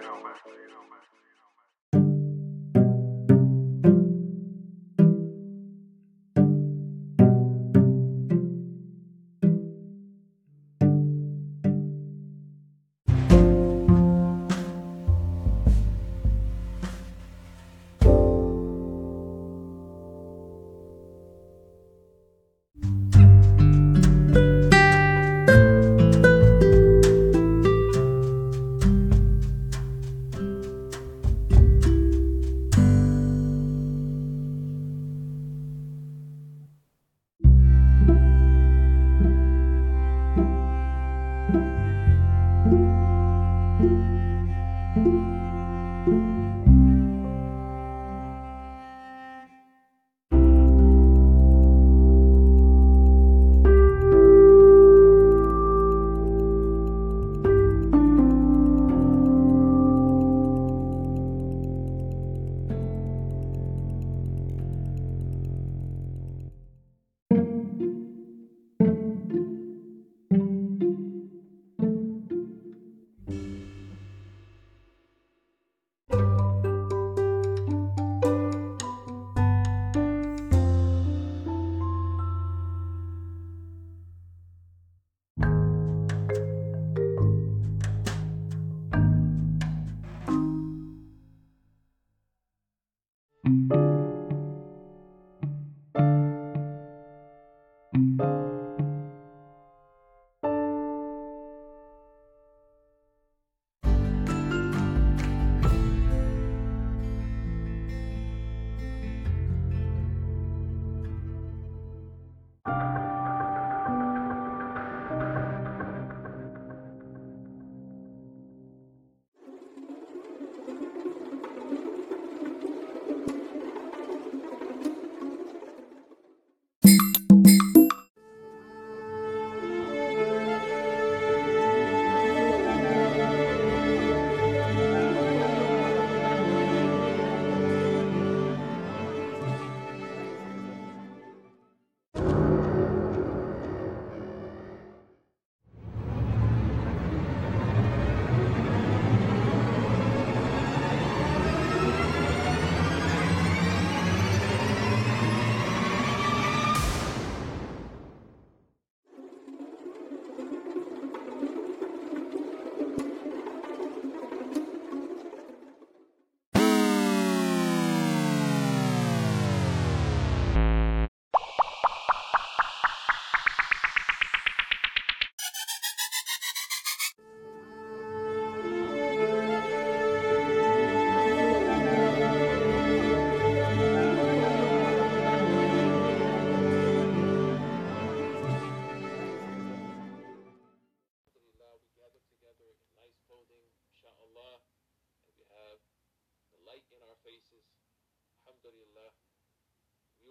Caramba.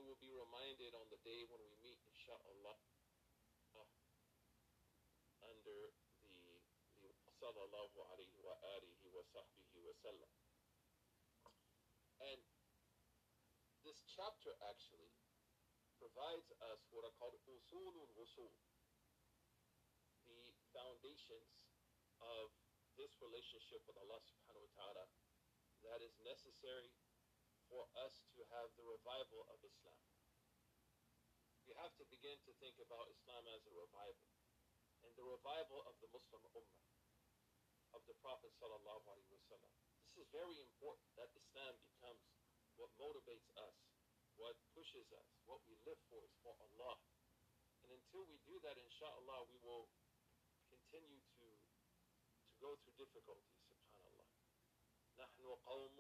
will be reminded on the day when we meet, inshallah, under the, the sallallahu alayhi wa alihi wa sahbihi wa sallam. And this chapter actually provides us what are called usulul wusul, the foundations of this relationship with Allah subhanahu wa ta'ala that is necessary for us to have the revival of Islam. We have to begin to think about Islam as a revival and the revival of the Muslim Ummah, of the Prophet sallallahu alaihi wasallam. This is very important that Islam becomes what motivates us, what pushes us, what we live for is for Allah. And until we do that, inshallah, we will continue to to go through difficulties, subhanallah. نحن قوم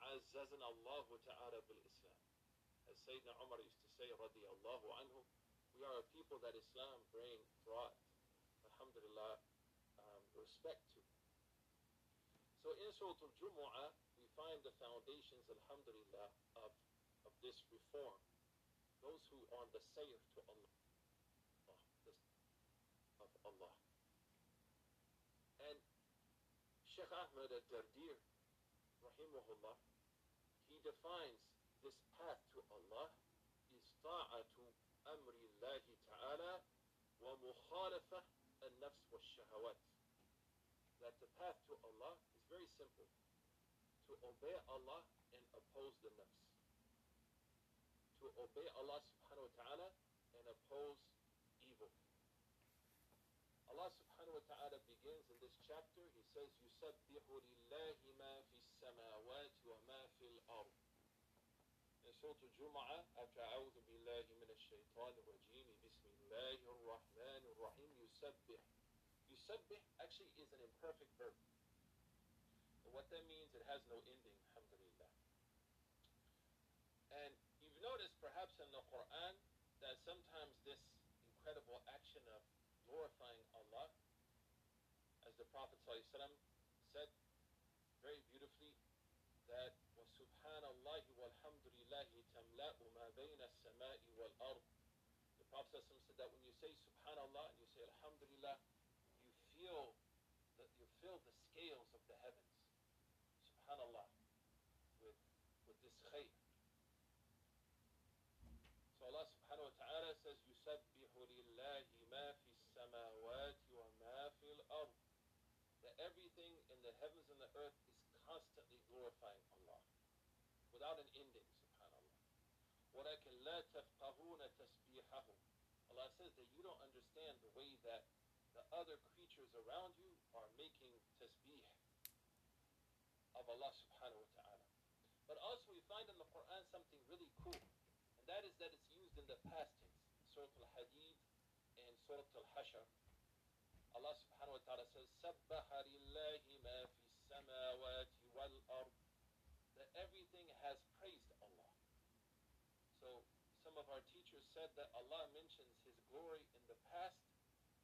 عززنا الله تعالى بالإسلام. As Sayyidina Umar used to say, رضي الله عنه, we are a people that Islam bring, brought, alhamdulillah, um, respect to. So in Surah Al-Jumu'ah, we find the foundations, alhamdulillah, of, of this reform. Those who are on the sayr to Allah, of Allah. And Sheikh Ahmed al-Dardir, rahimahullah, he defines this path to Allah is ta'atu amri Allah ta'ala wa mukhalafah al-nafs wa shahawat. That the path to Allah is very simple. To obey Allah and oppose the nafs. To obey Allah subhanahu wa ta'ala and oppose evil. Allah subhanahu wa ta'ala begins in this chapter, He says, يُسَبِّحُ لِلَّهِ مَا فِي السَّمَاوَاتِ وَمَا فِي الْأَرْضِ In Surah Al-Jumu'ah, after أعوذ بالله من الشيطان الرجيم بسم الله الرحمن الرحيم يسبح يسبح actually is an imperfect verb. And what that means, it has no ending, alhamdulillah. And you've noticed perhaps in the Quran that sometimes this incredible action of glorifying Allah, as the Prophet ﷺ said very beautifully, that وَسُبْحَانَ اللَّهِ وَالْحَمْدُ لِلَّهِ تَمْلَأُ مَا بَيْنَ السَّمَاءِ وَالْأَرْضِ The Prophet ﷺ said that when you say Subhanallah and you say Alhamdulillah, you feel that you feel the scales of the heavens. Subhanallah, with with this khayr. So Allah subhanahu wa ta'ala says, يُسَبِّحُ لِلَّهِ مَا فِي السَّمَاوَاتِ وَمَا فِي الْأَرْضِ That everything in the heavens and the earth without an ending, subhanAllah. وَلَكِنْ لَا تَفْقَهُونَ تَسْبِيحَهُمْ Allah says that you don't understand the way that the other creatures around you are making tasbih of Allah subhanahu wa ta'ala. But also we find in the Quran something really cool. And that is that it's used in the past tense. Surah Al-Hadid and Surah Al-Hashr. Allah subhanahu wa ta'ala says, سَبَّحَ لِلَّهِ مَا فِي السَّمَاوَاتِ وَالْأَرْضِ That everything has praised Allah. So some of our teachers said that Allah mentions His glory in the past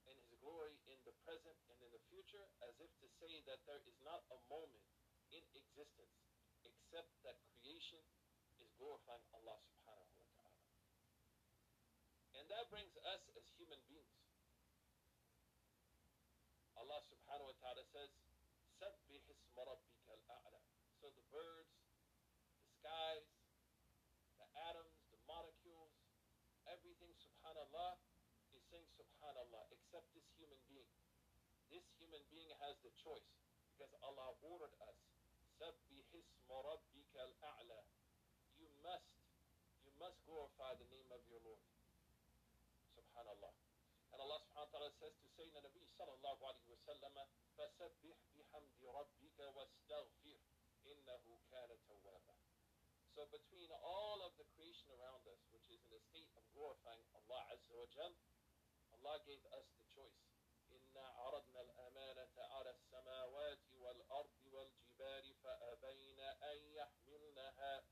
and His glory in the present and in the future as if to say that there is not a moment in existence except that creation is glorifying Allah subhanahu wa ta'ala. And that brings us as human beings. Allah subhanahu wa ta'ala says, سَبِّحِ اسْمَ رَبِّكَ الْأَعْلَى So the birds, human being has the choice because Allah ordered us سَبِّحِ اسْمَ رَبِّكَ الْأَعْلَى You must, you must glorify the name of your Lord. Subhanallah. And Allah subhanahu wa ta'ala says to Sayyidina Nabi sallallahu alayhi wa sallam, فَسَبِّحْ بِحَمْدِ رَبِّكَ وَاسْتَغْفِرْ إِنَّهُ كَانَ تَوَّابًا So between all of the creation around us, which is in a state of glorifying Allah Azza wa Jal, Allah gave us the choice. إِنَّا عَرَضْنَا الْأَمَانَةَ عَلَى السَّمَاوَاتِ وَالْأَرْضِ وَالْجِبَالِ فَأَبَيْنَ أَنْ يَحْمِلْنَهَا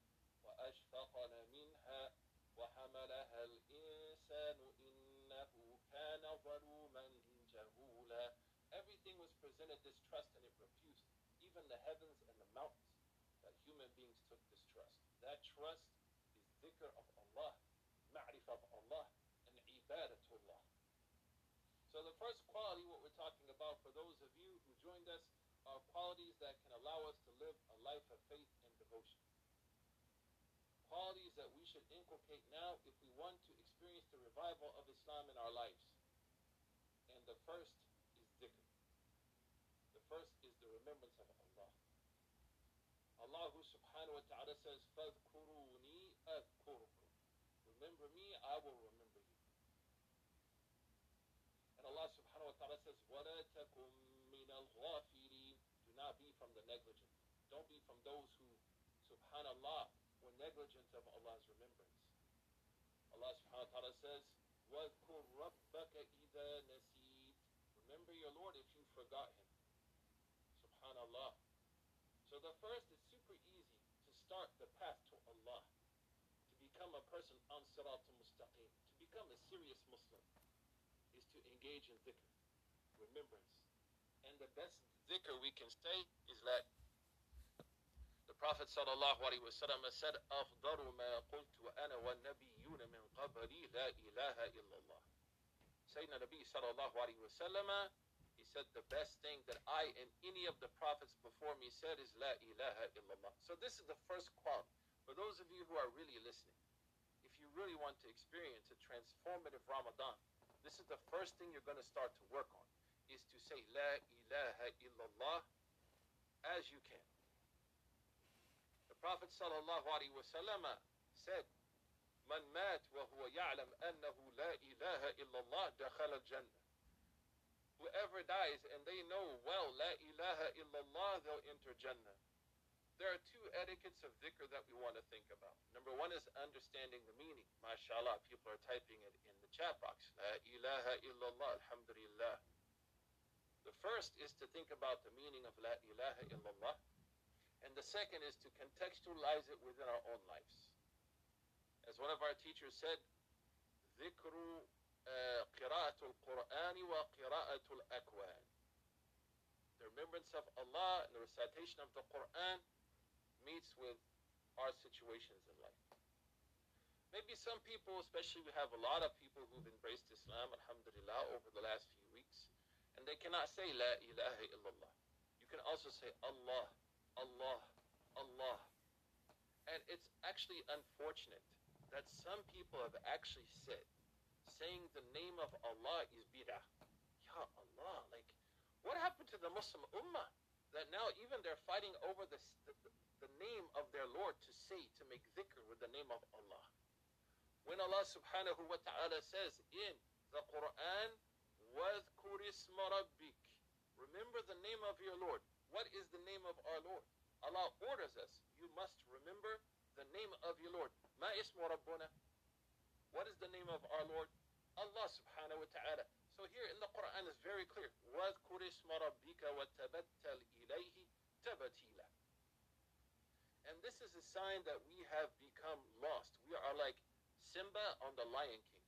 وَأَشْفَقْنَ مِنْهَا وَحَمَلَهَا الْإِنسَانُ إِنَّهُ كَانَ ظَلُومًا جَهُولًا Everything was presented this trust and it refused. Even the heavens and the mountains. That human beings took this trust. That trust is dhikr of Allah, ma'rifah of Allah, and ibadatullah. So the first quality, what we're talking about for those of you who joined us, are qualities that can allow us to live a life of faith and devotion. Qualities that we should inculcate now if we want to experience the revival of Islam in our lives. And the first is dhikr. The first is the remembrance of Allah. Allah subhanahu wa ta'ala says, فَاذْكُرُونِي أَذْكُرُكُمْ Remember me, I will remember negligent. Don't be from those who, subhanallah, were negligent of Allah's remembrance. Allah subhanahu wa ta'ala says, وَاذْكُرْ رَبَّكَ إِذَا نَسِيتَ Remember your Lord if you forgot Him. Subhanallah. So the first is super easy to start the path to Allah, to become a person on Sirat al-Mustaqim, to become a serious Muslim, is to engage in dhikr, remembrance. and the best dhikr we can say is that the Prophet sallallahu alaihi wasallam said, "Afdaru ma qultu ana wa nabiyyuna min qabli la ilaha illallah." Sayyidina Nabi sallallahu alaihi wasallam, he said, "The best thing that I and any of the prophets before me said is la ilaha illallah." So this is the first qualm. For those of you who are really listening, if you really want to experience a transformative Ramadan, this is the first thing you're going to start to work on is to say La ilaha illallah as you can. The Prophet sallallahu alaihi wasallam said, من مات وهو يعلم أنه لا إله إلا الله دخل الجنة whoever dies and they know well la ilaha illallah they'll enter jannah there are two etiquettes of dhikr that we want to think about number one is understanding the meaning mashallah people are typing it in the chat box la ilaha illallah alhamdulillah the first is to think about the meaning of la ilaha illallah and the second is to contextualize it within our own lives as one of our teachers said ذكر قراءة القرآن وقراءة الأكوان. The remembrance of Allah and the recitation of the Quran meets with our situations in life. Maybe some people, especially we have a lot of people who've embraced Islam, alhamdulillah, over the last few weeks, and they cannot say La ilaha illallah. You can also say Allah, Allah, Allah. And it's actually unfortunate that some people have actually said saying the name of Allah is bid'ah. Ya Allah, like, what happened to the Muslim ummah? That now even they're fighting over the, the, the name of their Lord to say, to make dhikr with the name of Allah. When Allah subhanahu wa ta'ala says in the Quran, وَاذْكُرِ اسْمَ رَبِّكَ Remember the name of your Lord. What is the name of our Lord? Allah orders us, you must remember the name of your Lord. مَا اسْمُ رَبُّنَا What is the name of our Lord? Allah subhanahu wa ta'ala. So here in the Quran is very clear. وَاذْكُرِ اسْمَ رَبِّكَ وَتَبَتَّلْ إِلَيْهِ تَبَتِيلًا And this is a sign that we have become lost. We are like Simba on the Lion King.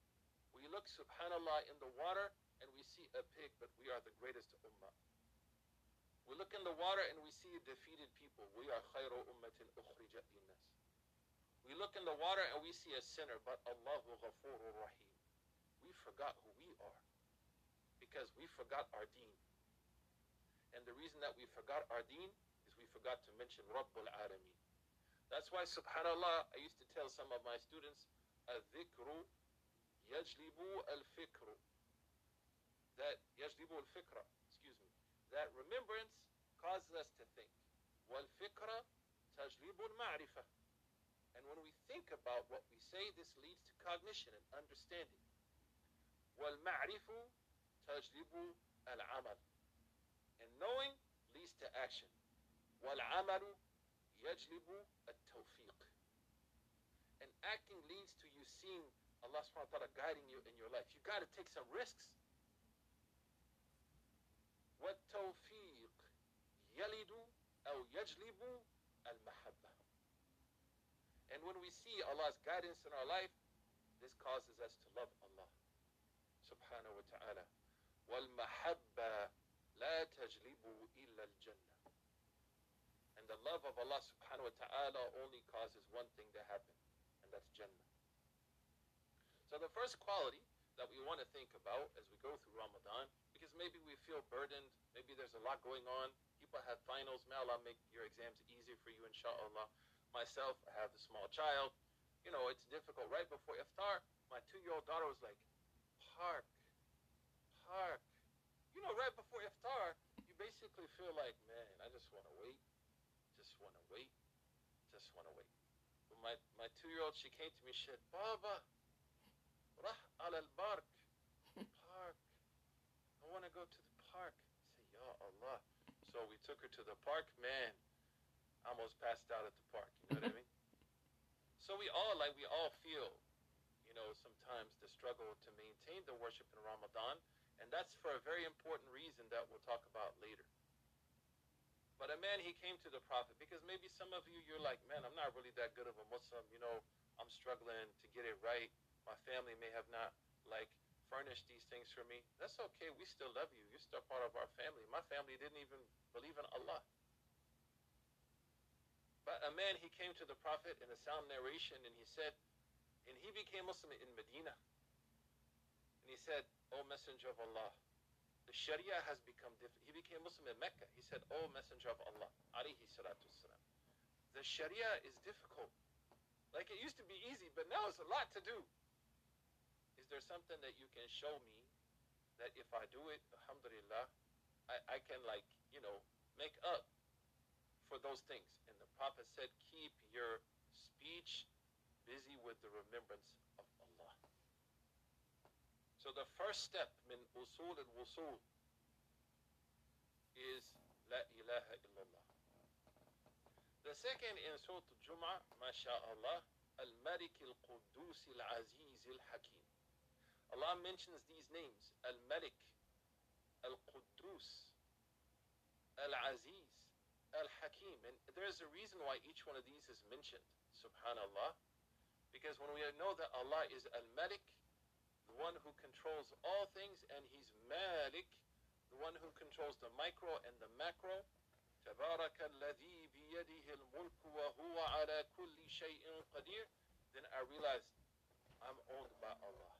We look, subhanAllah, in the water and we see a pig, but we are the greatest ummah. We look in the water and we see defeated people. We are khayru ummatin ukhrijat linnas. We look in the water and we see a sinner, but Allahu ghafurur rahim. We forgot who we are because we forgot our deen. And the reason that we forgot our deen is we forgot to mention Rabbul Alameen. That's why, subhanAllah, I used to tell some of my students, al-dhikru yajlibu al-fikru that يجلب الفكرة excuse me that remembrance causes us to think والفكرة تجلب المعرفة and when we think about what we say this leads to cognition and understanding والمعرف تجلب العمل and knowing leads to action والعمل يجلب التوفيق and acting leads to you seeing Allah subhanahu wa ta'ala guiding you in your life. You got to take some risks. والتوفيق يلد أو يجلب المحبة. And when we see Allah's guidance in our life, this causes us to love Allah subhanahu wa ta'ala. والمحبة لا تجلب إلا الجنة. And And the love of Allah subhanahu wa ta'ala only causes one thing to happen, and that's Jannah. So the first quality that we want to think about as we go through Ramadan, because maybe we feel burdened, maybe there's a lot going on, people have finals, may Allah make your exams easier for you, inshallah. Myself, I have a small child, you know, it's difficult. Right before iftar, my two-year-old daughter was like, park, park. You know, right before iftar, you basically feel like, man, I just want to wait, just want to wait, just want to wait. But my, my two-year-old, she came to me, she said, Baba, al bark, park. I want to go to the park. I Ya Allah. So we took her to the park. Man, I almost passed out at the park. You know what I mean? So we all, like, we all feel, you know, sometimes the struggle to maintain the worship in Ramadan. And that's for a very important reason that we'll talk about later. But a man, he came to the Prophet because maybe some of you, you're like, man, I'm not really that good of a Muslim. You know, I'm struggling to get it right. My family may have not, like, furnish these things for me. That's okay. We still love you. You're still part of our family. My family didn't even believe in Allah. But a man, he came to the Prophet in a sound narration and he said, and he became Muslim in Medina. And he said, O Messenger of Allah, the Sharia has become different. He became Muslim in Mecca. He said, O Messenger of Allah, alayhi salatu wasalam, the Sharia is difficult. Like it used to be easy, but now it's a lot to do. Is there something that you can show me that if I do it, alhamdulillah, I, I can like, you know, make up for those things? And the Prophet said, keep your speech busy with the remembrance of Allah. So the first step min usul al-wusul is La ilaha illallah. The second in Surah Al-Jum'ah, mashallah, Al-Malik al-Quddus al-Aziz al-Hakim. Allah mentions these names, Al-Malik, Al-Quddus, Al-Aziz, Al-Hakim. And there's a reason why each one of these is mentioned, subhanallah. Because when we know that Allah is Al-Malik, the one who controls all things, and He's Malik, the one who controls the micro and the macro. تبارك الذي بيده الملك وهو على كل شيء قدير. Then I realized I'm owned by Allah.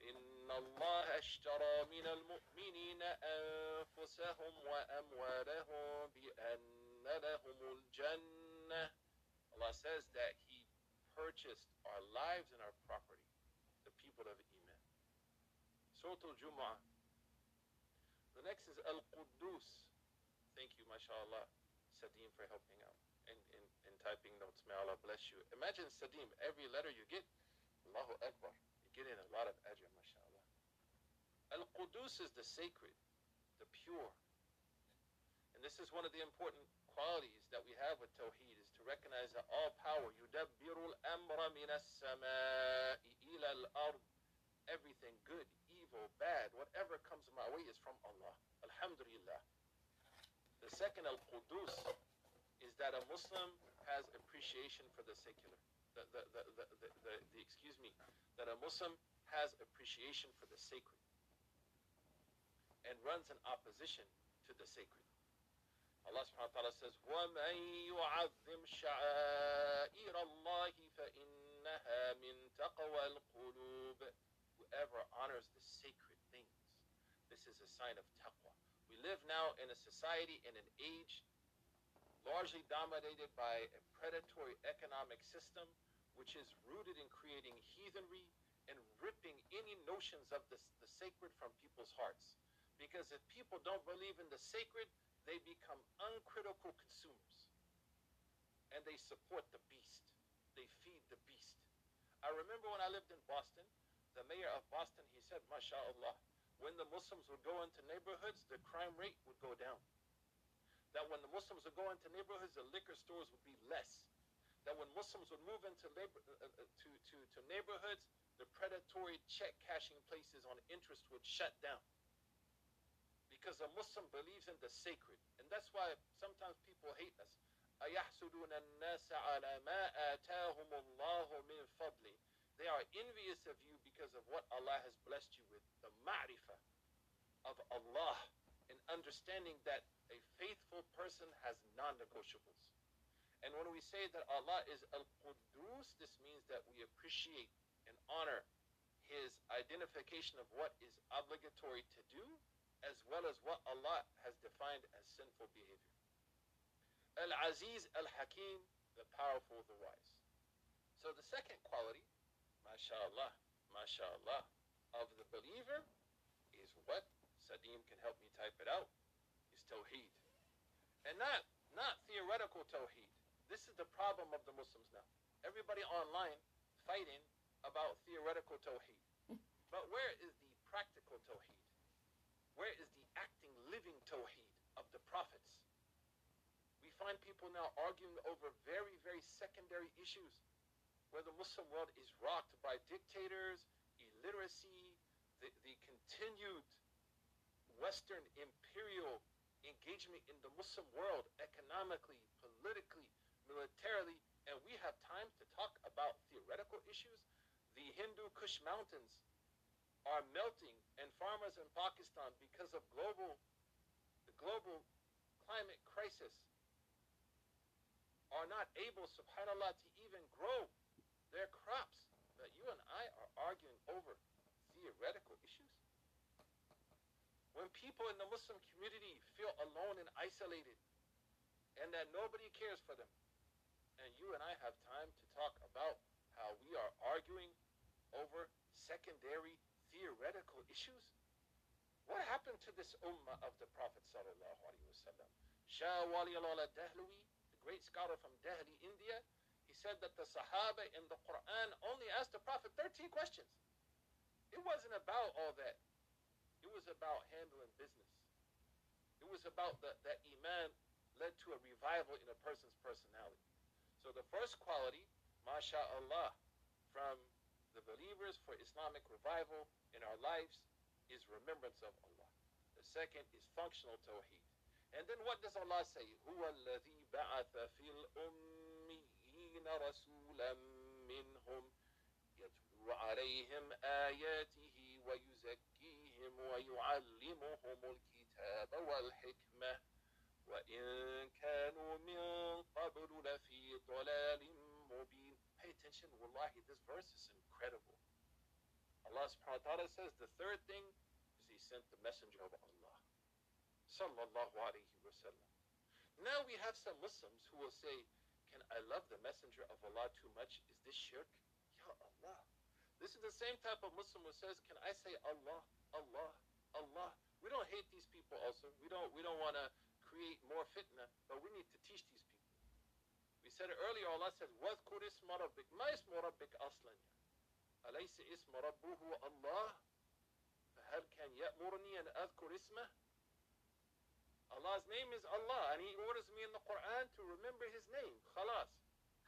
إن الله اشترى من المؤمنين أنفسهم وأموالهم بأن لهم الجنة. Allah says that He purchased our lives and our property, the people of Iman. Surah Al-Jumu'ah. The next is Al-Quddus. Thank you, mashallah, Sadim, for helping out and, and, and typing notes. May Allah bless you. Imagine, Sadim, every letter you get, Allahu Akbar. getting a lot of ajr, mashallah. Al Qudus is the sacred, the pure. And this is one of the important qualities that we have with Tawheed is to recognize that all power, yudabbirul amra minas sama'i ila al-ard, everything good, evil, bad, whatever comes my way is from Allah. Alhamdulillah. The second al-Qudus is that a Muslim has appreciation for the secular The, the, the, the, the, the, the, excuse me, that a Muslim has appreciation for the sacred and runs in opposition to the sacred. Allah subhanahu wa ta'ala says, وَمَن يُعَظِّمْ شَعَائِرَ اللَّهِ فَإِنَّهَا مِن تَقْوَى الْقُلُوبِ Whoever honors the sacred things, this is a sign of taqwa. We live now in a society, in an age, largely dominated by a predatory economic system, which is rooted in creating heathenry and ripping any notions of the, the sacred from people's hearts. Because if people don't believe in the sacred, they become uncritical consumers. And they support the beast. They feed the beast. I remember when I lived in Boston, the mayor of Boston, he said, MashaAllah, when the Muslims would go into neighborhoods, the crime rate would go down. That when the Muslims would go into neighborhoods, the liquor stores would be less. That when Muslims would move into labor, uh, uh, to, to, to neighborhoods, the predatory check cashing places on interest would shut down because a Muslim believes in the sacred. And that's why sometimes people hate us. أَيَحْسُدُونَ النَّاسَ عَلَى مَا آتَاهُمُ اللَّهُ مِنْ فَضْلِ They are envious of you because of what Allah has blessed you with. The ma'rifah of Allah and understanding that a faithful person has non-negotiables. And when we say that Allah is Al-Quddus, this means that we appreciate and honor His identification of what is obligatory to do, as well as what Allah has defined as sinful behavior. Al-Aziz Al-Hakim, the powerful, the wise. So the second quality, mashallah, mashallah, of the believer is what? Sadim can help me type it out. Is Tawheed. And not not theoretical Tawheed. This is the problem of the Muslims now. Everybody online fighting about theoretical Tawheed. But where is the practical Tawheed? Where is the acting, living Tawheed of the prophets? We find people now arguing over very, very secondary issues where the Muslim world is rocked by dictators, illiteracy, the, the continued Western imperial engagement in the Muslim world, economically, politically, militarily, and we have time to talk about theoretical issues. The Hindu Kush Mountains are melting, and farmers in Pakistan, because of global, the global climate crisis, are not able, subhanAllah, to even grow their crops that you and I are arguing over theoretical issues? When people in the Muslim community feel alone and isolated and that nobody cares for them, and you and I have time to talk about how we are arguing over secondary theoretical issues? What happened to this ummah of the Prophet sallallahu alaihi wasallam? Shah Wali Dahlawi, the great scholar from Delhi, India, he said that the Sahaba in the Quran only asked the Prophet 13 questions. It wasn't about all that. It was about handling business. It was about the, that Iman led to a revival in a person's personality. So the first quality, mashallah, from the believers for Islamic revival in our lives is remembrance of Allah. The second is functional tawheed. And then what does Allah say? هو الذي بعث في رسولا منهم يتلو عليهم آياته ويزكيهم ويعلمهم الكتاب والحكمة وإن كانوا من قبل لفي ضلال مبين Pay attention, wallahi, this verse is incredible. Allah subhanahu wa ta'ala says the third thing is He sent the messenger of Allah. Sallallahu alayhi wa sallam. Now we have some Muslims who will say, can I love the messenger of Allah too much? Is this shirk? Ya Allah. This is the same type of Muslim who says, Can I say Allah, Allah, Allah? We don't hate these people also. We don't we don't want to create more fitna, but we need to teach these people. We said it earlier, Allah says, وَذْكُرِ اسْمَ رَبِّكَ مَا اسْمُ رَبِّكَ أَصْلًا أَلَيْسَ اسْمُ رَبُّهُ اللَّهِ فَهَلْ كَانْ يَأْمُرْنِي أَنْ أَذْكُرِ اسْمَهُ Allah's name is Allah, and He orders me in the Quran to remember His name. Khalas.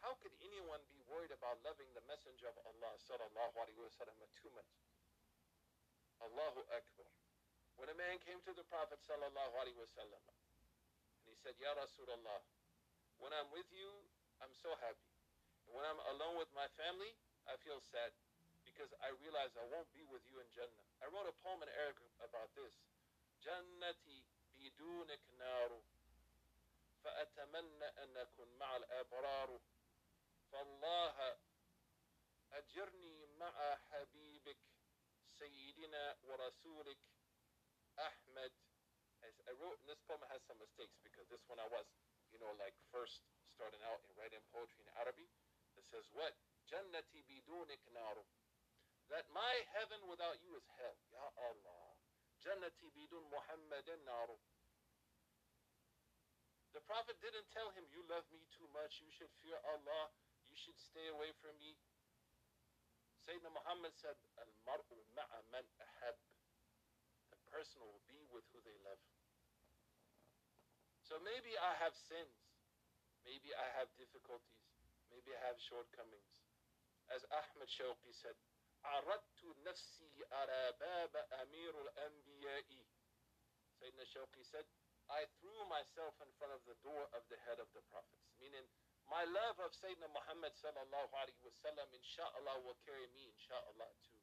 How could anyone be worried about loving the Messenger of Allah sallallahu alaihi wasallam too much? Allahu Akbar. When a man came to the Prophet sallallahu alaihi wasallam, and he said, Ya Rasulullah, when I'm with you, I'm so happy. And when I'm alone with my family, I feel sad because I realize I won't be with you in Jannah. I wrote a poem in Arabic about this. Jannati بدونك نار فأتمنى أن أكون مع الأبرار فالله أجرني مع حبيبك سيدنا ورسولك أحمد I wrote, and this poem has some mistakes because this one I was, you know, like first starting out and writing poetry in Arabic. It says what? Jannati bidunik naru. That my heaven without you is hell. Ya Allah. Jannati bidun Muhammadin naru. The Prophet didn't tell him, You love me too much, you should fear Allah, you should stay away from me. Sayyidina Muhammad said, Al mar'u ma'a man ahab. The person will be with who they love. So maybe I have sins. Maybe I have difficulties. Maybe I have shortcomings. As Ahmad Shawqi said, عرضت نفسي على باب أمير الأنبياء Sayyidina Shawqi said, I threw myself in front of the door of the head of the prophets. Meaning, my love of Sayyidina Muhammad sallallahu alaihi wasallam, inshallah, will carry me, inshallah, to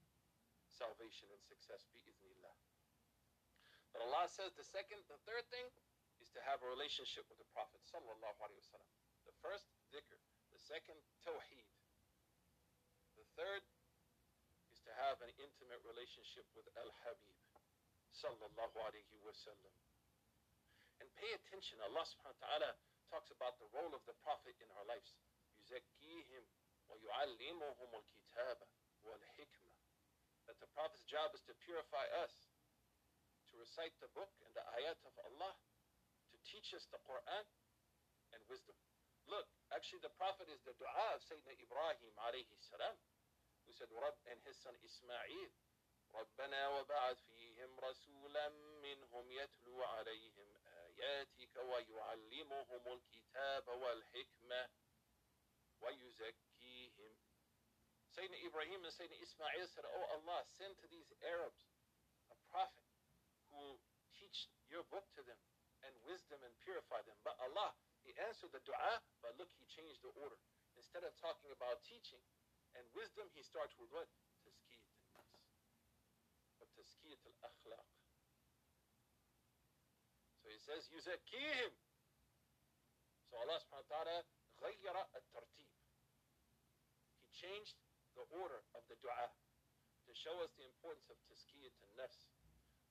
salvation and success, bi'ithnillah. But Allah says the second, the third thing is to have a relationship with the Prophet sallallahu alaihi wasallam. The first, dhikr. The second, tawheed. The third is to have an intimate relationship with Al Habib, sallallahu alayhi wasallam. And pay attention. Allah subhanahu wa ta'ala talks about the role of the Prophet in our lives. يزكيهم ويعلمهم الكتاب والحكمة. That the Prophet's job is to purify us, to recite the book and the ayat of Allah, to teach us the Quran and wisdom. Look, actually the Prophet is the dua of Sayyidina Ibrahim alayhi salam, who said, and his son Ismail, ربنا وبعث فيهم رسولا منهم يتلو عليهم آياتك ويعلمهم الكتاب والحكمة ويزكيهم Sayyidina Ibrahim and Sayyidina Ismail said, Oh Allah, send to these Arabs a prophet who will teach your book to them and wisdom and purify them. But Allah, He answered the dua, but look, He changed the order. Instead of talking about teaching and wisdom, He starts with what? Tazkiyat al-nas. But tazkiyat al-akhlaq. So He says, يزكيهم. So Allah subhanahu wa ta'ala غير الترتيب. He changed the order of the dua to show us the importance of tazkiyat al-nafs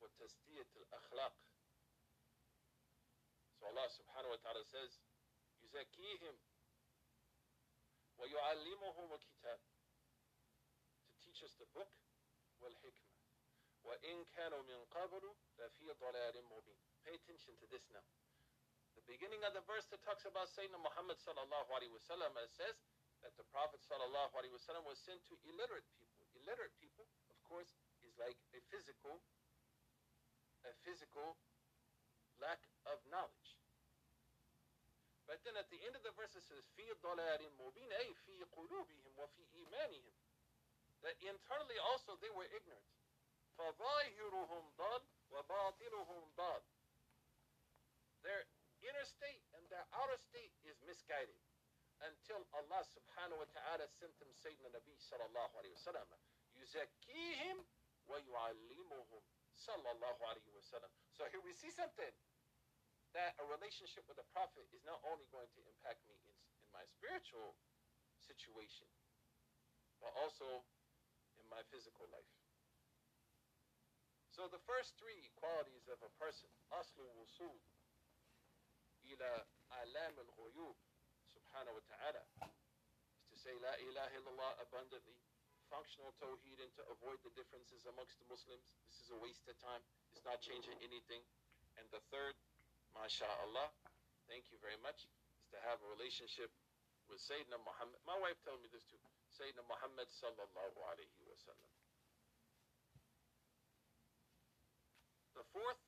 wa tazkiyat al-akhlaq. So Allah subhanahu wa ta'ala says, يزكيهم ويعلمهم الكتاب to teach us the book والحكمة وإن كانوا من قبل لفي ضلال مبين Pay attention to this now. The beginning of the verse that talks about Sayyidina Muhammad sallallahu alaihi wasallam says that the Prophet sallallahu alaihi wasallam was sent to illiterate people. Illiterate people, of course, is like a physical, a physical lack of knowledge. But then at the end of the verse it says, في ضلال مبين أي في قلوبهم وفي إيمانهم. That internally also they were ignorant. فظاهرهم ضال وباطنهم ضال. their inner state and their outer state is misguided until Allah subhanahu wa ta'ala sent them Sayyidina Nabi sallallahu alayhi wa sallam. Yuzakihim wa yu'allimuhum sallallahu alayhi wa sallam. So here we see something that a relationship with the prophet is not only going to impact me in, in my spiritual situation but also in my physical life. So the first three qualities of a person aslu wusul إلى آلام الغيوب سبحانه وتعالى, is to say La ilaha illallah abundantly, functional tawheed and to avoid the differences amongst the Muslims. This is a waste of time. It's not changing anything. And the third, MashaAllah, thank you very much, is to have a relationship with Sayyidina Muhammad. My wife told me this too. Sayyidina Muhammad sallallahu alayhi wa sallam. The fourth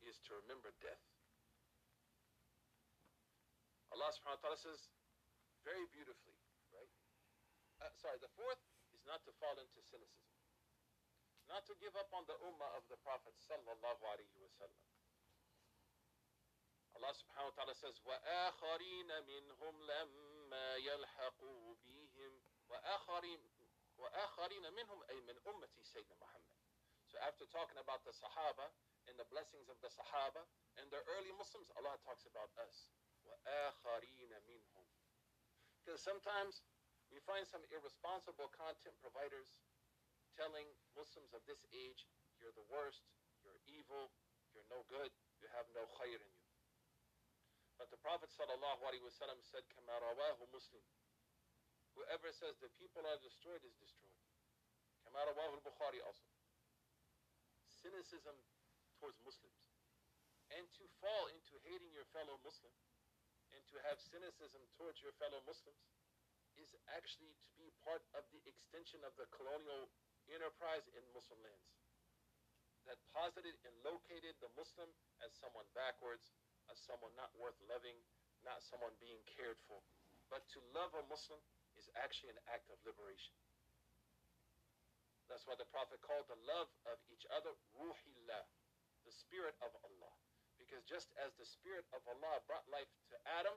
is to remember death. Allah subhanahu wa ta'ala says very beautifully, right? Uh, sorry, the fourth is not to fall into cynicism. Not to give up on the ummah of the Prophet sallallahu alayhi wa sallam. Allah subhanahu wa ta'ala says, وَآخَرِينَ مِنْهُمْ لَمَّا يَلْحَقُوا بِهِمْ وَآخَرِينَ وَآخَرِينَ مِنْهُمْ أي من أمتي سيدنا Muhammad. So after talking about the Sahaba and the blessings of the Sahaba and the early Muslims, Allah talks about us. وَآخَرِينَ مِنْهُمْ Because sometimes we find some irresponsible content providers telling Muslims of this age, you're the worst, you're evil, you're no good, you have no khair in you. But the Prophet sallallahu alaihi wasallam said, كما رواه Muslim. Whoever says the people are destroyed is destroyed. كما رواه al-Bukhari also. Cynicism towards Muslims. And to fall into hating your fellow Muslim and to have cynicism towards your fellow Muslims is actually to be part of the extension of the colonial enterprise in Muslim lands that posited and located the Muslim as someone backwards, as someone not worth loving, not someone being cared for. But to love a Muslim is actually an act of liberation. That's why the Prophet called the love of each other ruhillah, the spirit of Allah. Because just as the spirit of Allah brought life to Adam,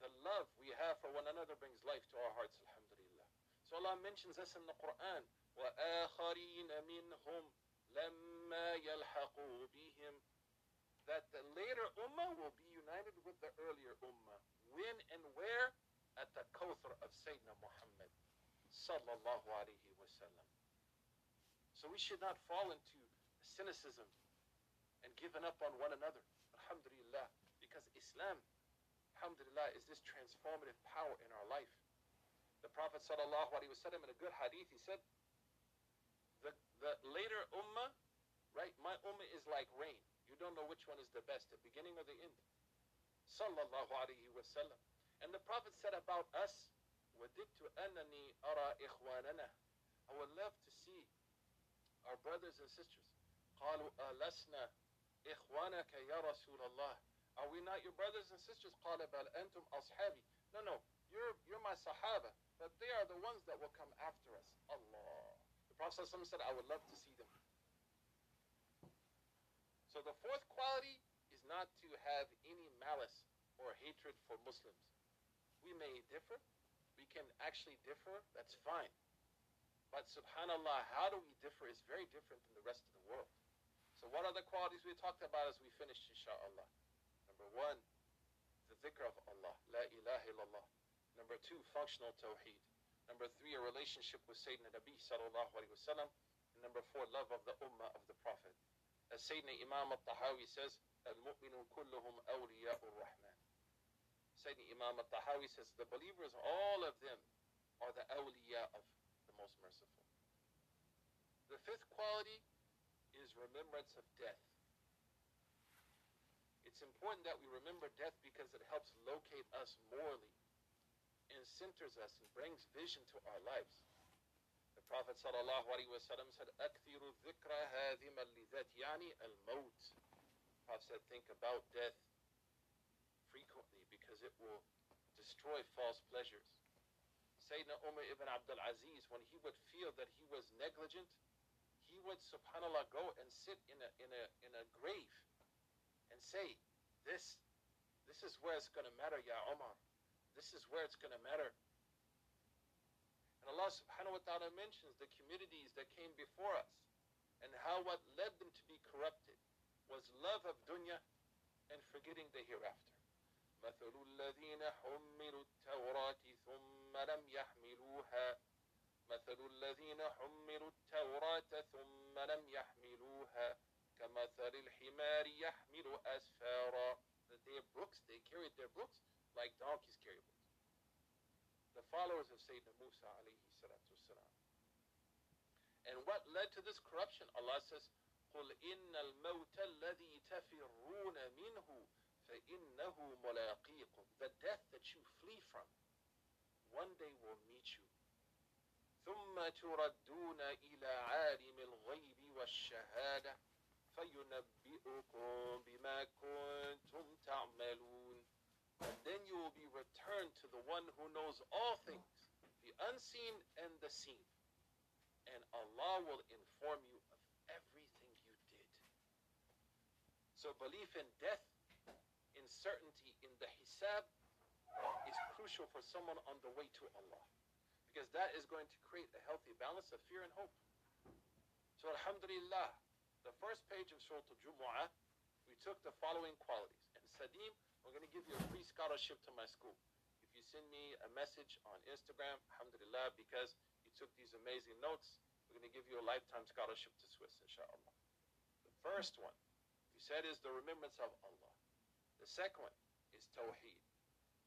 the love we have for one another brings life to our hearts, alhamdulillah. So Allah mentions this in the Quran. وَآخَرِينَ مِنْهُمْ لَمَّا يَلْحَقُوا بِهِمْ That the later ummah will be united with the earlier ummah. When and where? At the Kawthar of Sayyidina Muhammad sallallahu alayhi wasallam. So we should not fall into cynicism and giving up on one another. Alhamdulillah. Because Islam, alhamdulillah, is this transformative power in our life. The Prophet sallallahu alayhi wasallam in a good hadith, he said, the, the later ummah, right? My ummah is like rain. You don't know which one is the best, the beginning or the end. Sallallahu alayhi wasallam. And the Prophet said about us, وَدِدْتُ أَنَّنِي أَرَى إِخْوَانَنَا I would love to see our brothers and sisters. قالوا ألسنا إخوانك يا رسول الله Are we not your brothers and sisters? قال بل أنتم أصحابي No, no, you're, you're my sahaba, but they are the ones that will come after us. Allah. The Prophet ﷺ said, I would love to see them. So the fourth quality is not to have any malice or hatred for Muslims. We may differ. We can actually differ. That's fine. But subhanAllah, how do we differ is very different than the rest of the world. So what are the qualities we talked about as we finished, inshallah? Number one, the dhikr of Allah, la ilaha illallah. Number two, functional tawheed. Number three, a relationship with Sayyidina Nabi sallallahu alayhi wasallam. And number four, love of the ummah of the Prophet. As Sayyidina Imam al-Tahawi says, al-mu'minun kulluhum awliya'ur rahman. Sayyidina Imam al-Tahawi says, the believers, all of them are the awliya of the most merciful. The fifth quality is remembrance of death. It's important that we remember death because it helps locate us morally and centers us and brings vision to our lives. The Prophet sallallahu alaihi wasallam said, "أكثر الذكر هادما لذات يعني الموت." Prophet said, "Think about death frequently because it will destroy false pleasures." Sayyidina Umar ibn Abdul Aziz, when he would feel that he was negligent, he would, subhanAllah, go and sit in a, in a, in a grave and say, this, this is where it's going to matter, Ya Umar. This is where it's going to matter. And Allah subhanahu wa ta'ala mentions the communities that came before us and how what led them to be corrupted was love of dunya and forgetting the hereafter. مثل الذين حملوا التوراة ثم لم يحملوها مثل الذين حملوا التوراة ثم لم يحملوها كمثل الحمار يحمل أسفارا Their books, they carried their books like donkeys carry books. The followers of Sayyidina Musa alayhi salatu wasalam. And what led to this corruption? Allah says, قل إن الموت الذي تفرون منه فإنه ملاقيكم The death that you flee from one day will meet you ثم تردون إلى عالم الغيب والشهادة فينبئكم بما كنتم تعملون And then you will be returned to the one who knows all things, the unseen and the seen. And Allah will inform you of everything you did. So belief in death, in certainty, in the hisab is crucial for someone on the way to Allah. Because that is going to create a healthy balance of fear and hope. So alhamdulillah, the first page of Surah Al-Jumu'ah, we took the following qualities. And Sadim, we're going to give you a free scholarship to my school. If you send me a message on Instagram, alhamdulillah, because you took these amazing notes, we're going to give you a lifetime scholarship to Swiss, inshallah. The first one, we said, is the remembrance of Allah. The second one is Tawheed.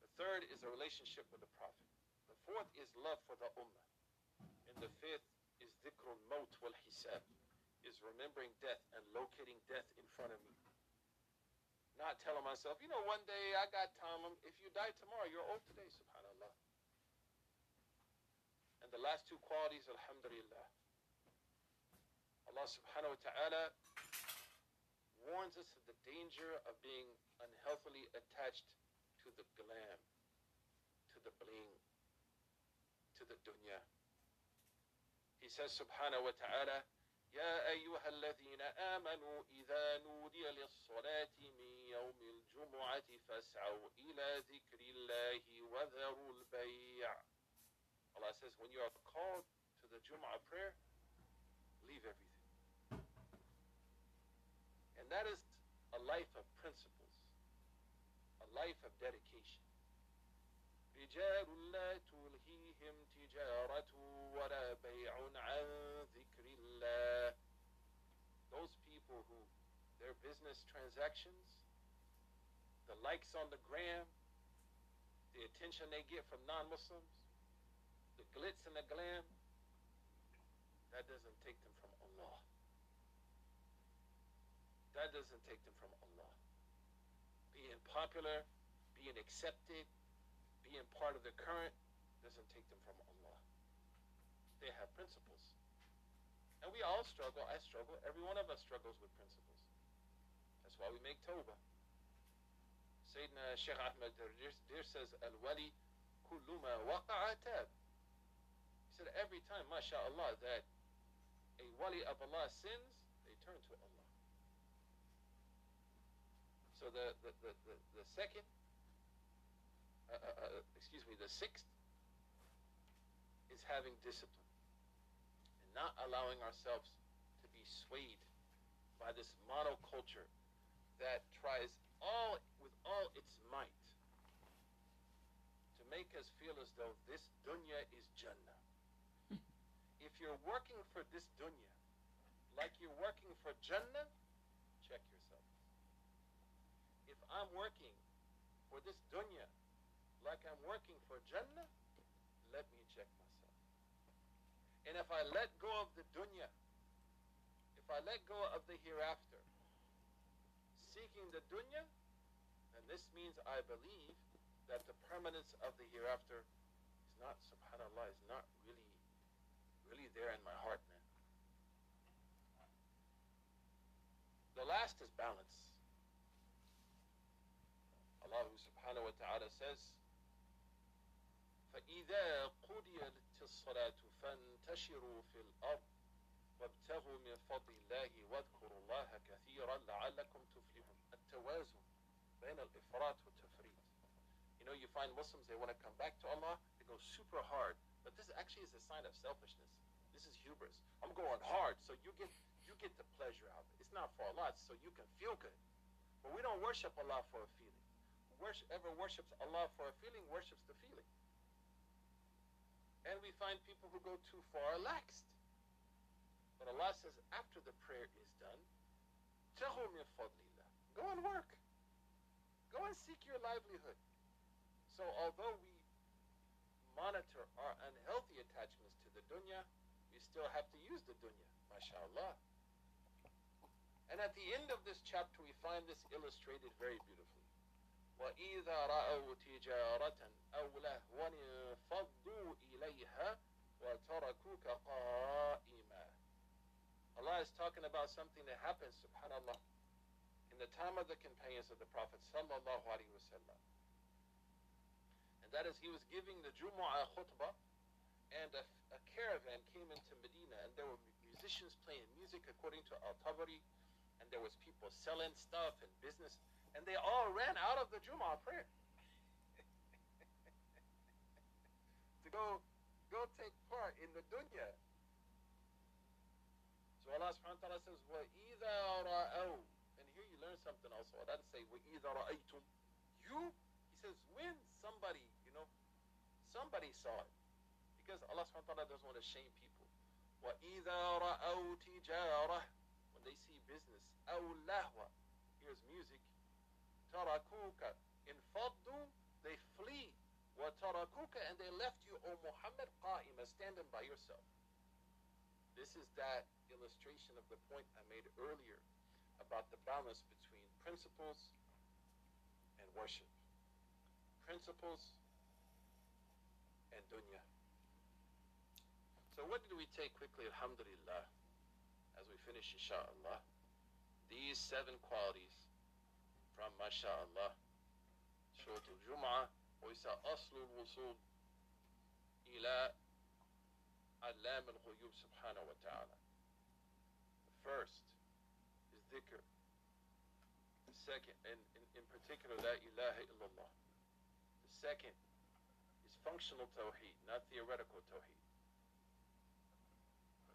The third is a relationship with the Prophet. Fourth is love for the Ummah. And the fifth is dhikrul maut wal hisab, is remembering death and locating death in front of me. Not telling myself, you know, one day I got time. If you die tomorrow, you're old today, subhanAllah. And the last two qualities, alhamdulillah. Allah subhanahu wa ta'ala warns us of the danger of being unhealthily attached to the glam, to the bling, to the dunya. He says subhanahu wa ta'ala, يا أيها الذين آمنوا إذا نودي للصلاة من يوم الجمعة فاسعوا إلى ذكر الله وذروا البيع Allah says when you are called to the Jum'ah prayer leave everything and that is a life of principles a life of dedication رجال لا تلهيهم تجارة ولا بيع عن ذكر الله Those people who their business transactions, the likes on the gram, the attention they get from non-Muslims, the glitz and the glam, that doesn't take them from Allah. That doesn't take them from Allah. Being popular, being accepted, being part of the current doesn't take them from Allah. They have principles. And we all struggle. I struggle. Every one of us struggles with principles. That's why we make tawbah. Sayyidina Sheikh Ahmed Dardir says, Al-Wali kullu ma waqa'a tab. He said, every time, mashallah, that a wali of Allah sins, they turn to Allah. So the, the, the, the, the second, uh, uh, uh, excuse me, the sixth is having discipline and not allowing ourselves to be swayed by this monoculture that tries all with all its might to make us feel as though this dunya is jannah if you're working for this dunya like you're working for Jannah, check yourself. If I'm working for this dunya like I'm working for Jannah, let me check myself. And if I let go of the dunya, if I let go of the hereafter, seeking the dunya, then this means I believe that the permanence of the hereafter is not, subhanAllah, is not really really there in my heart, man. The last is balance. Allah subhanahu wa ta'ala says, فإذا قضيت الصلاة فانتشروا في الأرض وابتغوا من فضل الله واذكروا الله كثيرا لعلكم تفلحون التوازن بين الإفراط والتفريط You know, you find Muslims, they want to come back to Allah, they go super hard, but this actually is a sign of selfishness. This is hubris. I'm going hard, so you get you get the pleasure out of it. It's not for Allah, it's so you can feel good. But we don't worship Allah for a feeling. Whoever worships Allah for a feeling worships the feeling. And we find people who go too far laxed. But Allah says after the prayer is done, Go and work. Go and seek your livelihood. So although we monitor our unhealthy attachments to the dunya, we still have to use the dunya, mashallah. And at the end of this chapter, we find this illustrated very beautifully. وَإِذَا رَأَوْا تِجَارَةً أَوْ لَهْوًا انفَضُّوا إِلَيْهَا وَتَرَكُوكَ قَائِمًا Allah is talking about something that happened, subhanAllah, in the time of the companions of the Prophet sallallahu alaihi wasallam. And that is, he was giving the Jumu'ah khutbah, and a, a caravan came into Medina, and there were musicians playing music according to Al-Tabari, and there was people selling stuff and business, and they all ran out of the Jumu'ah prayer to go go take part in the dunya. So Allah subhanahu wa ta'ala says, وَإِذَا رَأَوْا And here you learn something also. Allah doesn't say, وَإِذَا رَأَيْتُمْ You, he says, when somebody, you know, somebody saw it. Because Allah subhanahu wa ta'ala doesn't want to shame people. وَإِذَا رَأَوْا تِجَارَةً When they see business. أَوْ لَهْوَ Here's music. تَرَكُوكَ انفضوا They flee. وَتَرَكُوكَ And they left you, O Muhammad, قَائِمًا Standing by yourself. This is that illustration of the point I made earlier about the balance between principles and worship. Principles and dunya. So what did we take quickly, alhamdulillah, as we finish insha'Allah? These seven qualities from Masha'Allah, Surah Al-Jum'ah, oysa aslul usul ila Allam al-Ghuyub subhanahu wa ta'ala. First is dhikr. The second, and in, in particular, la ilaha illallah. The second is functional tawheed, not theoretical tawheed.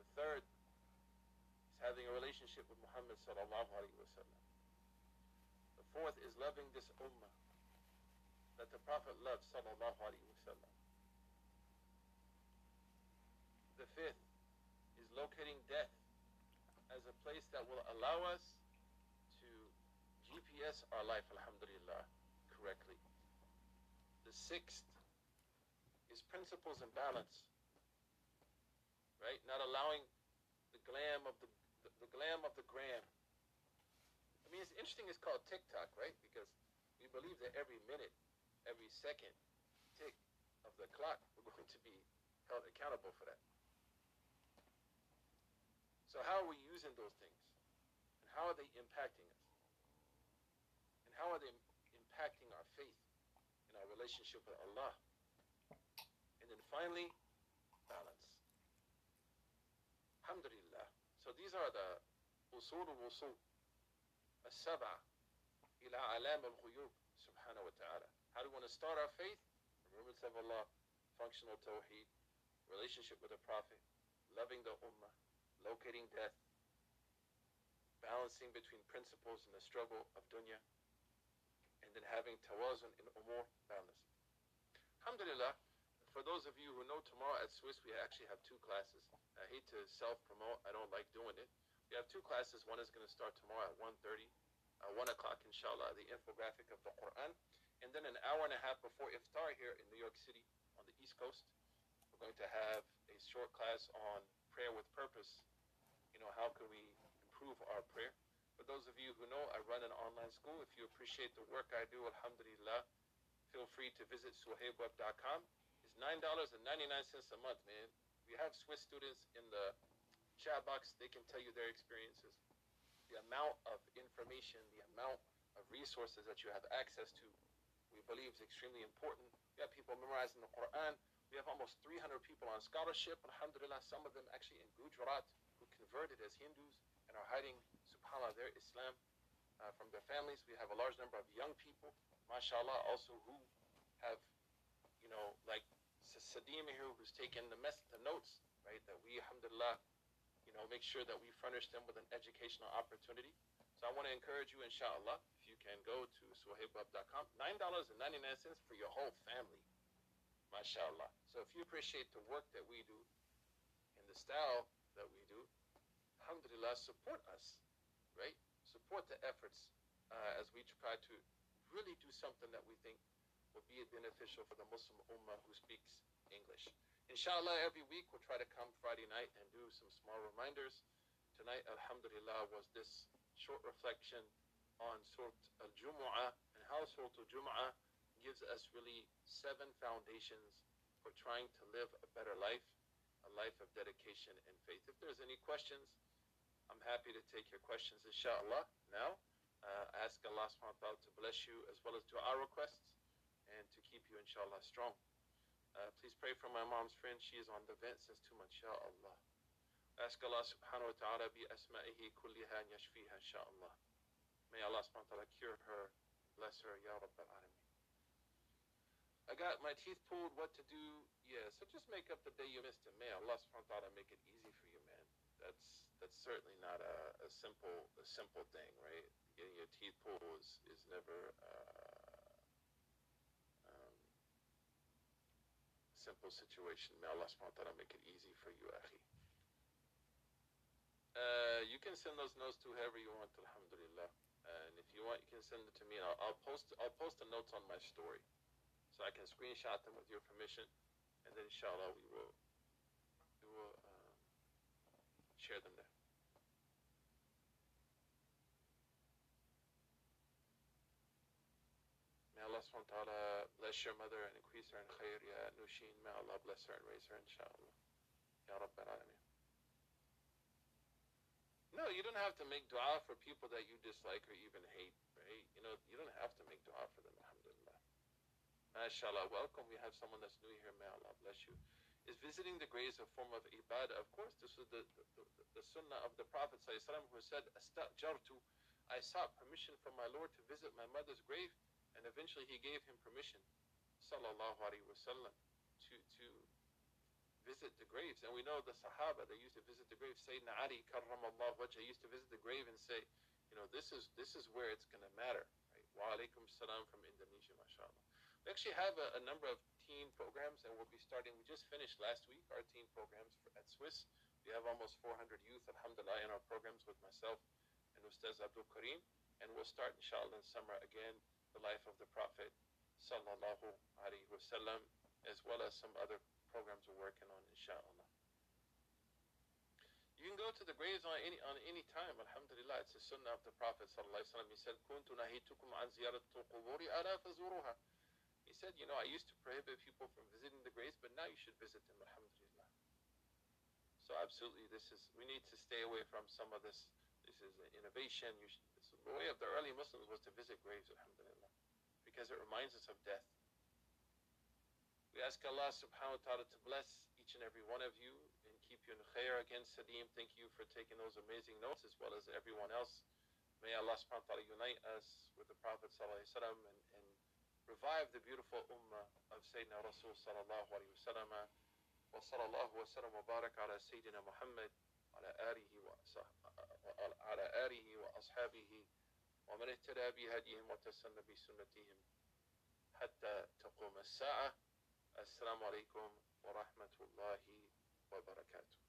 The third is having a relationship with Muhammad sallallahu alayhi wa sallam fourth is loving this ummah. that the Prophet loved, sallallahu alaihi wasallam. The fifth is locating death as a place that will allow us to GPS our life, alhamdulillah, correctly. The sixth is principles and balance. Right? Not allowing the glam of the, the, the glam of the gram. I mean, it's interesting. It's called TikTok, right? Because we believe that every minute, every second tick of the clock, we're going to be held accountable for that. So how are we using those things? And how are they impacting us? And how are they impacting our faith and our relationship with Allah? And then finally, balance. Alhamdulillah. So these are the usul al-wusul, السبعة إلى علام الغيوب سبحانه وتعالى. How do we want to start our faith? Remembrance of Allah, functional tawheed, relationship with the Prophet, loving the ummah, locating death, balancing between principles in the struggle of dunya, and then having tawazun in umur, balance. Alhamdulillah, for those of you who know tomorrow at Swiss, we actually have two classes. I hate to self-promote. I don't like doing it. We have two classes. One is going to start tomorrow at 1.30, uh, 1 o'clock, inshallah, the infographic of the Quran. And then an hour and a half before iftar here in New York City on the East Coast, we're going to have a short class on prayer with purpose. You know, how can we improve our prayer? For those of you who know, I run an online school. If you appreciate the work I do, alhamdulillah, feel free to visit suhaibweb.com. It's $9.99 a month, man. We have Swiss students in the chat box. They can tell you their experiences. The amount of information, the amount of resources that you have access to, we believe is extremely important. We have people memorizing the Quran. We have almost 300 people on scholarship. Alhamdulillah, some of them actually in Gujarat who converted as Hindus and are hiding, subhanAllah, their Islam uh, from their families. We have a large number of young people, mashallah, also who have, you know, like Sadim here, who's taken the mess, the notes, right? That we, alhamdulillah, know, make sure that we furnish them with an educational opportunity. So I want to encourage you, inshallah, if you can go to suhaibweb.com, $9.99 for your whole family. MashaAllah. So if you appreciate the work that we do and the style that we do, alhamdulillah, support us, right? Support the efforts uh, as we try to really do something that we think will be beneficial for the Muslim Ummah who speaks English. Inshallah, every week we'll try to come Friday night and do some small reminders. Tonight, alhamdulillah, was this short reflection on Surah Al-Jumu'ah and how Surah Al-Jumu'ah gives us really seven foundations for trying to live a better life, a life of dedication and faith. If there's any questions, I'm happy to take your questions, inshallah. Now, uh, ask Allah subhanahu wa ta'ala to bless you as well as to our requests and to keep you, inshallah, strong. Uh, please pray for my mom's friend. She is on the vent since two months, inshallah. Ask Allah subhanahu wa ta'ala bi asma'ihi kulliha an yashfiha, inshallah. May Allah subhanahu wa ta'ala cure her, bless her, ya Rabbal Alameen. I got my teeth pulled, what to do? Yeah, so just make up the day you missed it. May Allah subhanahu wa ta'ala make it easy for you, man. That's that's certainly not a, a simple a simple thing, right? Getting your teeth pulled is, is never uh, um, simple situation. May Allah subhanahu make it easy for you, akhi. Uh, you can send those notes to whoever you want, alhamdulillah. And if you want, you can send it to me, and I'll, I'll post I'll post the notes on my story so I can screenshot them with your permission, and then inshallah we will we will um, share them there. May Allah subhanahu wa ta'ala bless your mother and increase her in khair, ya Nushin. May Allah bless her and raise her, inshallah. Ya Rabbil Alameen. No, you don't have to make dua for people that you dislike or even hate, right? You know, you don't have to make dua for them, alhamdulillah. MashaAllah, welcome. We have someone that's new here. May Allah bless you. Is visiting the graves a form of ibadah? Of course, this was the, the, the, the sunnah of the Prophet ﷺ who said, I sought permission from my Lord to visit my mother's grave, and eventually he gave him permission, sallallahu alaihi wasallam, to, to visit the graves. And we know the Sahaba, they used to visit the grave. Sayyidina Ali, karramallah wajah, used to visit the grave and say, you know, this is, this is where it's going to matter. Right? Wa alaikum salam from Indonesia, mashallah. We actually have a, a number of teen programs, and we'll be starting. We just finished last week our teen programs for, at Swiss. We have almost 400 youth, alhamdulillah, in our programs with myself and Ustaz Abdul Karim. And we'll start, inshallah, in summer again, the life of the Prophet, sallallahu alaihi wasallam, as well as some other programs we're working on, inshallah. You can go to the graves on any on any time. Alhamdulillah, it's the sunnah of the Prophet sallallahu alaihi wasallam. He said, "Kuntu quburi ala fazuruha." He said, "You know, I used to prohibit people from visiting the graves, but now you should visit them." Alhamdulillah. So absolutely, this is we need to stay away from some of this. This is an innovation. Should, the way of the early Muslims was to visit graves. Alhamdulillah, because it reminds us of death. We ask Allah subhanahu wa ta'ala to bless each and every one of you and keep you in khair against Sadim. Thank you for taking those amazing notes as well as everyone else. May Allah subhanahu wa ta'ala unite us with the Prophet sallam, and, and revive the beautiful ummah of Sayyidina Rasul sallallahu alayhi wa sallam. Wa sallallahu wa sallam wa barak ala Sayyidina Muhammad ala alihi wa, ala alihi wa ashabihi. ومن اهتدى بهديهم وتسنى بسنتهم حتى تقوم الساعة. السلام عليكم ورحمة الله وبركاته.